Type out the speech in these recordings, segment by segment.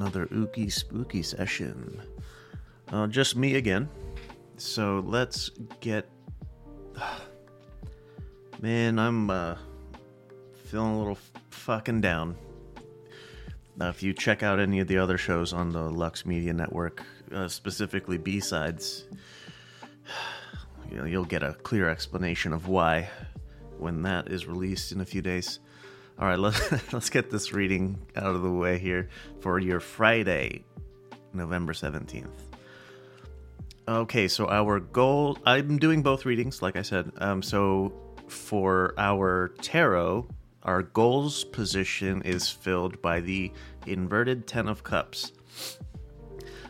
Another ooky spooky session. Uh, just me again. So let's get. Man, I'm uh, feeling a little fucking down. Uh, if you check out any of the other shows on the Lux Media Network, uh, specifically B sides, you know, you'll get a clear explanation of why when that is released in a few days. All right, let's let's get this reading out of the way here for your Friday, November 17th. Okay, so our goal I'm doing both readings like I said. Um so for our tarot, our goals position is filled by the inverted 10 of cups.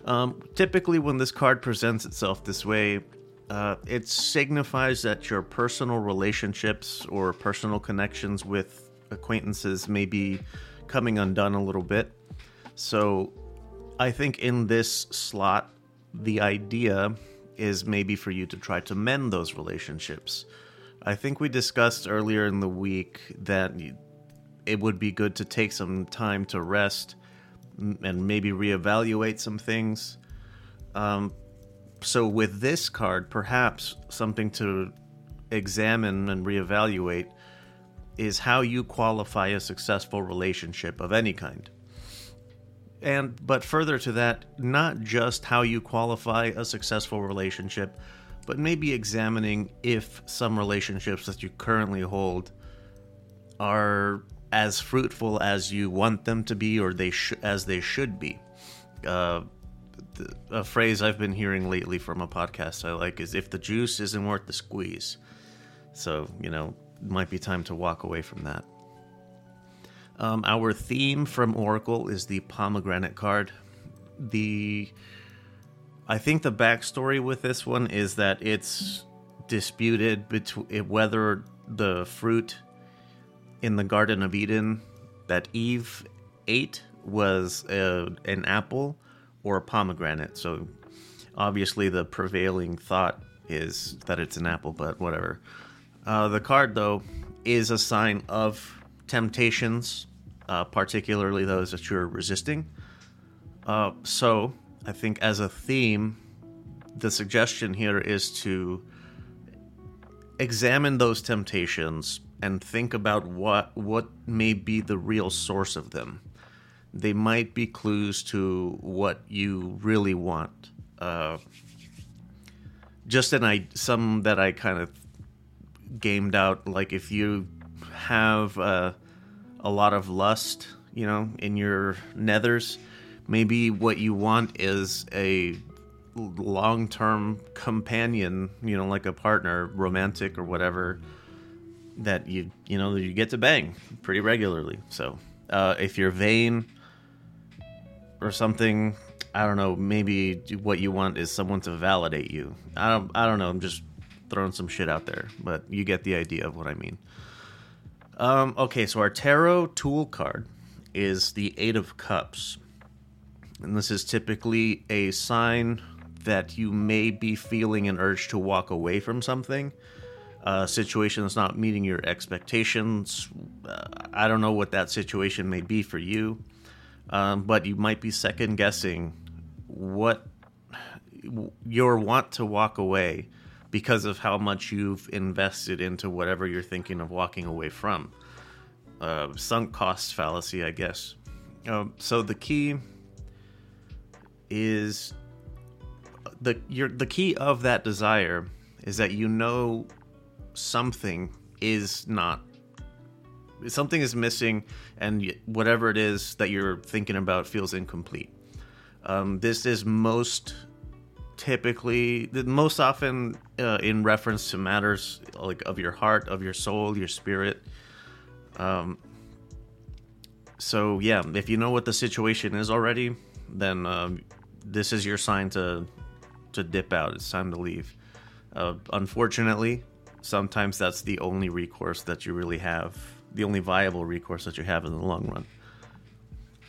Um, typically, when this card presents itself this way, uh, it signifies that your personal relationships or personal connections with acquaintances may be coming undone a little bit. So, I think in this slot, the idea is maybe for you to try to mend those relationships. I think we discussed earlier in the week that it would be good to take some time to rest and maybe reevaluate some things. Um, so, with this card, perhaps something to examine and reevaluate is how you qualify a successful relationship of any kind. And, but further to that, not just how you qualify a successful relationship, but maybe examining if some relationships that you currently hold are as fruitful as you want them to be or they sh- as they should be. Uh, a phrase I've been hearing lately from a podcast I like is if the juice isn't worth the squeeze. So, you know, might be time to walk away from that. Um, our theme from Oracle is the pomegranate card. The I think the backstory with this one is that it's disputed between whether the fruit in the Garden of Eden that Eve ate was a, an apple or a pomegranate. So obviously, the prevailing thought is that it's an apple, but whatever. Uh, the card, though, is a sign of temptations, uh, particularly those that you're resisting. Uh, so I think as a theme, the suggestion here is to examine those temptations and think about what what may be the real source of them. They might be clues to what you really want. Uh, just an I some that I kind of gamed out. Like if you have uh, a lot of lust, you know, in your nethers, maybe what you want is a long-term companion, you know, like a partner, romantic or whatever that you you know you get to bang pretty regularly. So uh, if you're vain or something, I don't know. Maybe what you want is someone to validate you. I don't. I don't know. I'm just throwing some shit out there, but you get the idea of what I mean. Um, okay, so our tarot tool card is the Eight of Cups, and this is typically a sign that you may be feeling an urge to walk away from something a situation that's not meeting your expectations. Uh, I don't know what that situation may be for you, um, but you might be second guessing what your want to walk away because of how much you've invested into whatever you're thinking of walking away from. Uh, sunk cost fallacy, I guess. Um, so the key is the your the key of that desire is that you know something is not something is missing and whatever it is that you're thinking about feels incomplete um, this is most typically most often uh, in reference to matters like of your heart of your soul your spirit um, so yeah if you know what the situation is already then um, this is your sign to to dip out it's time to leave uh, unfortunately sometimes that's the only recourse that you really have, the only viable recourse that you have in the long run.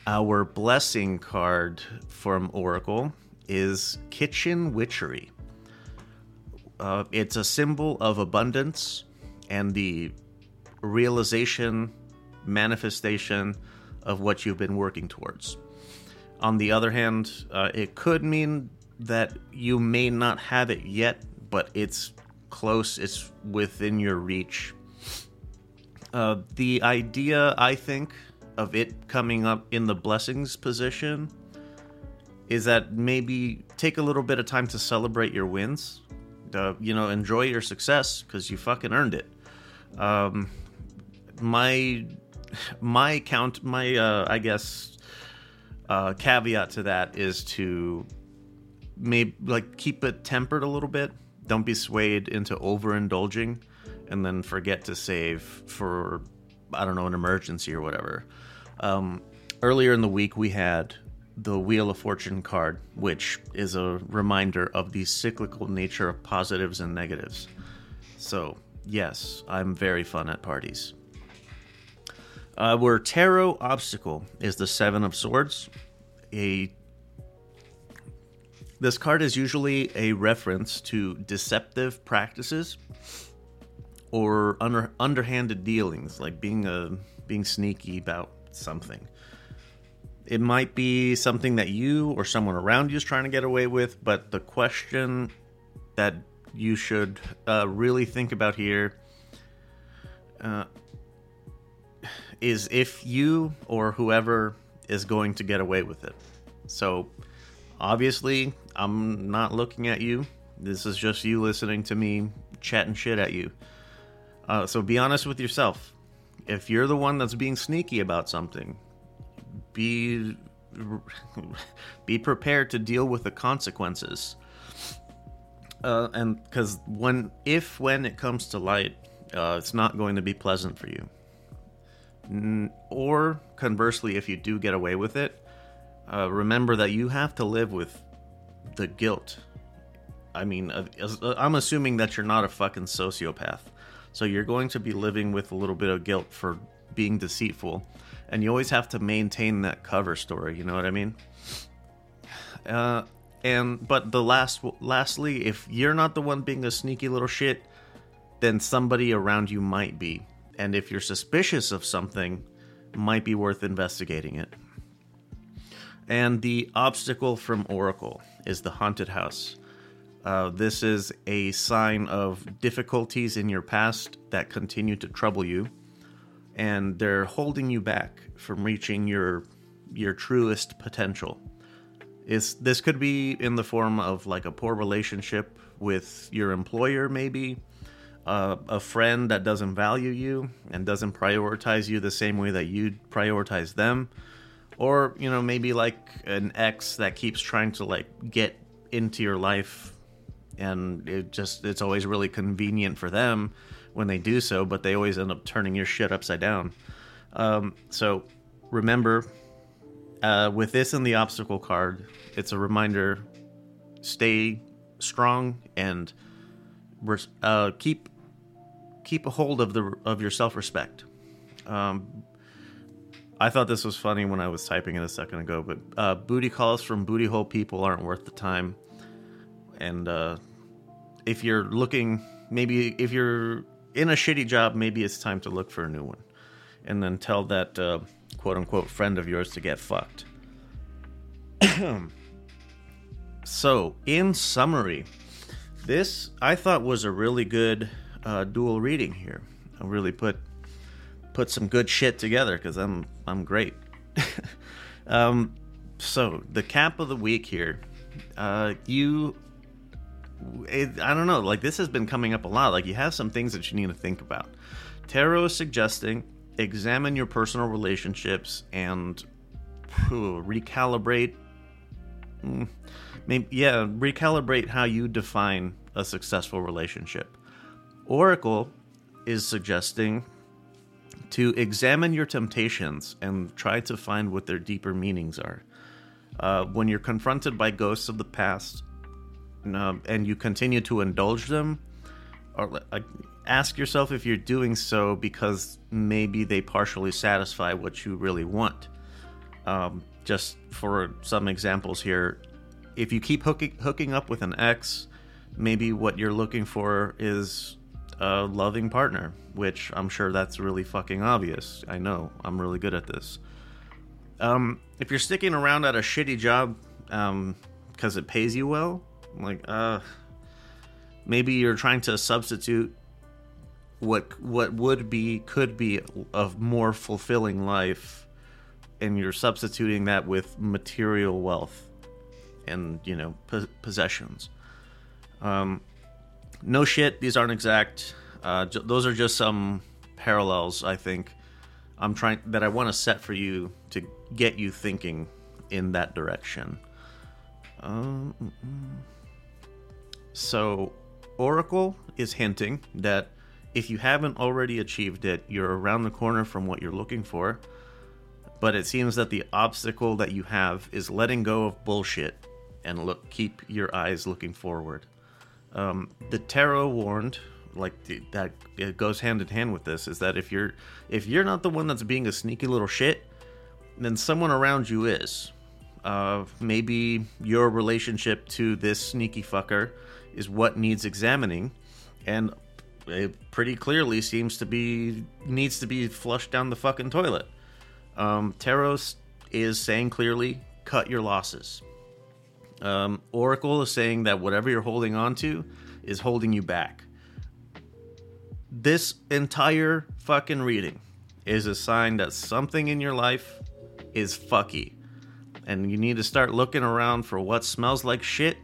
Our blessing card from Oracle is Kitchen Witchery. Uh, it's a symbol of abundance and the realization, manifestation of what you've been working towards. On the other hand, uh, it could mean that you may not have it yet, but it's close, it's within your reach. Uh, the idea, I think, of it coming up in the blessings position is that maybe take a little bit of time to celebrate your wins. Uh, you know, enjoy your success because you fucking earned it. Um, my my count, my uh, I guess uh, caveat to that is to maybe like keep it tempered a little bit. Don't be swayed into overindulging, and then forget to save for I don't know an emergency or whatever. Um, earlier in the week, we had the Wheel of Fortune card, which is a reminder of the cyclical nature of positives and negatives. So, yes, I'm very fun at parties. Uh, where Tarot Obstacle is the Seven of Swords. A this card is usually a reference to deceptive practices or under, underhanded dealings, like being a being sneaky about something. It might be something that you or someone around you is trying to get away with, but the question that you should uh, really think about here uh, is if you or whoever is going to get away with it. So, obviously, I'm not looking at you. This is just you listening to me chatting shit at you. Uh, so, be honest with yourself. If you're the one that's being sneaky about something, be be prepared to deal with the consequences. Uh, and because when, if when it comes to light, uh, it's not going to be pleasant for you or conversely, if you do get away with it, uh, remember that you have to live with the guilt. I mean, uh, I'm assuming that you're not a fucking sociopath. So you're going to be living with a little bit of guilt for being deceitful. And you always have to maintain that cover story, you know what I mean? Uh, and but the last lastly, if you're not the one being a sneaky little shit, then somebody around you might be and if you're suspicious of something, might be worth investigating it. And the obstacle from Oracle is the haunted house. Uh, this is a sign of difficulties in your past that continue to trouble you, and they're holding you back from reaching your your truest potential. Is this could be in the form of like a poor relationship with your employer, maybe, uh, a friend that doesn't value you and doesn't prioritize you the same way that you prioritize them or you know maybe like an ex that keeps trying to like get into your life and it just it's always really convenient for them when they do so but they always end up turning your shit upside down um, so remember uh, with this and the obstacle card it's a reminder stay strong and uh, keep keep a hold of the of your self respect. Um, I thought this was funny when I was typing it a second ago, but uh, booty calls from booty hole people aren't worth the time. And uh, if you're looking, maybe if you're in a shitty job, maybe it's time to look for a new one. And then tell that uh, quote unquote friend of yours to get fucked. so, in summary, this I thought was a really good uh, dual reading here. I really put put some good shit together because I'm I'm great. um, so the cap of the week here, uh, you, it, I don't know, like this has been coming up a lot. Like you have some things that you need to think about. Tarot is suggesting examine your personal relationships and recalibrate. Mm, maybe yeah, recalibrate how you define a successful relationship. Oracle is suggesting to examine your temptations and try to find what their deeper meanings are. Uh, when you're confronted by ghosts of the past uh, and you continue to indulge them, or uh, ask yourself if you're doing so because maybe they partially satisfy what you really want. Um, just for some examples here, if you keep hooking, hooking up with an ex, maybe what you're looking for is a loving partner, which I'm sure that's really fucking obvious. I know, I'm really good at this. Um, if you're sticking around at a shitty job um, because it pays you well, like uh, maybe you're trying to substitute what what would be could be a more fulfilling life, and you're substituting that with material wealth and you know po- possessions. Um, no shit, these aren't exact. Uh, j- those are just some parallels I think I'm trying that I want to set for you to get you thinking in that direction. Um, so, Oracle is hinting that if you haven't already achieved it, you're around the corner from what you're looking for. But it seems that the obstacle that you have is letting go of bullshit and look keep your eyes looking forward. Um, the tarot warned like that it goes hand in hand with this is that if you're if you're not the one that's being a sneaky little shit then someone around you is uh, maybe your relationship to this sneaky fucker is what needs examining and it pretty clearly seems to be needs to be flushed down the fucking toilet um, Tarot's is saying clearly cut your losses um, Oracle is saying that whatever you're holding on to is holding you back this entire fucking reading is a sign that something in your life is fucky. And you need to start looking around for what smells like shit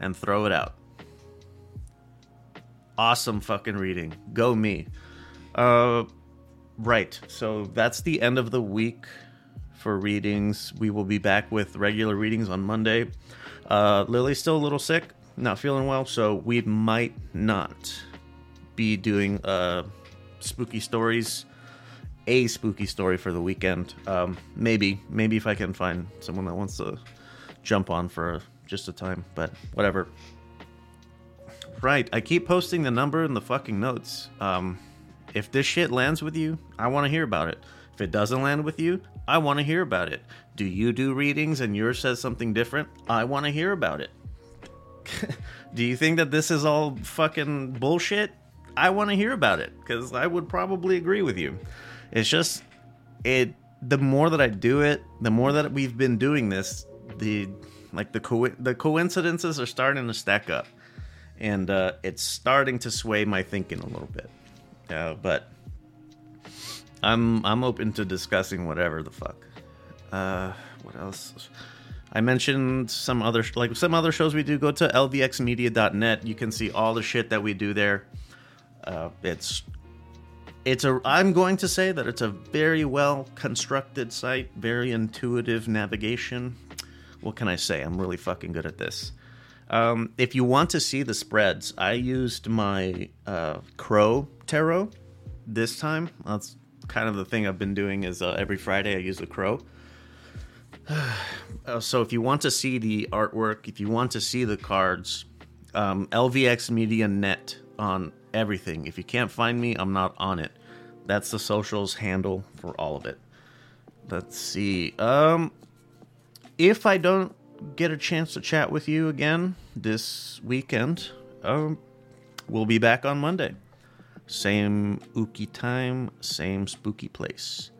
and throw it out. Awesome fucking reading. Go me. Uh right. So that's the end of the week for readings. We will be back with regular readings on Monday. Uh Lily's still a little sick, not feeling well, so we might not be doing uh, spooky stories, a spooky story for the weekend. Um, maybe, maybe if I can find someone that wants to jump on for just a time, but whatever. Right, I keep posting the number in the fucking notes. Um, if this shit lands with you, I want to hear about it. If it doesn't land with you, I want to hear about it. Do you do readings and yours says something different? I want to hear about it. do you think that this is all fucking bullshit? I want to hear about it because I would probably agree with you. It's just it. The more that I do it, the more that we've been doing this, the like the co- the coincidences are starting to stack up, and uh, it's starting to sway my thinking a little bit. Uh, but I'm I'm open to discussing whatever the fuck. Uh, what else? I mentioned some other like some other shows we do. Go to lvxmedia.net. You can see all the shit that we do there. Uh, it's it's a I'm going to say that it's a very well constructed site, very intuitive navigation. What can I say? I'm really fucking good at this. Um, if you want to see the spreads, I used my uh, Crow Tarot this time. That's kind of the thing I've been doing. Is uh, every Friday I use the Crow. Uh, so if you want to see the artwork, if you want to see the cards, um, LVX Media Net on everything. If you can't find me, I'm not on it. That's the socials handle for all of it. Let's see. Um, if I don't get a chance to chat with you again this weekend, um, we'll be back on Monday. Same ooky time, same spooky place.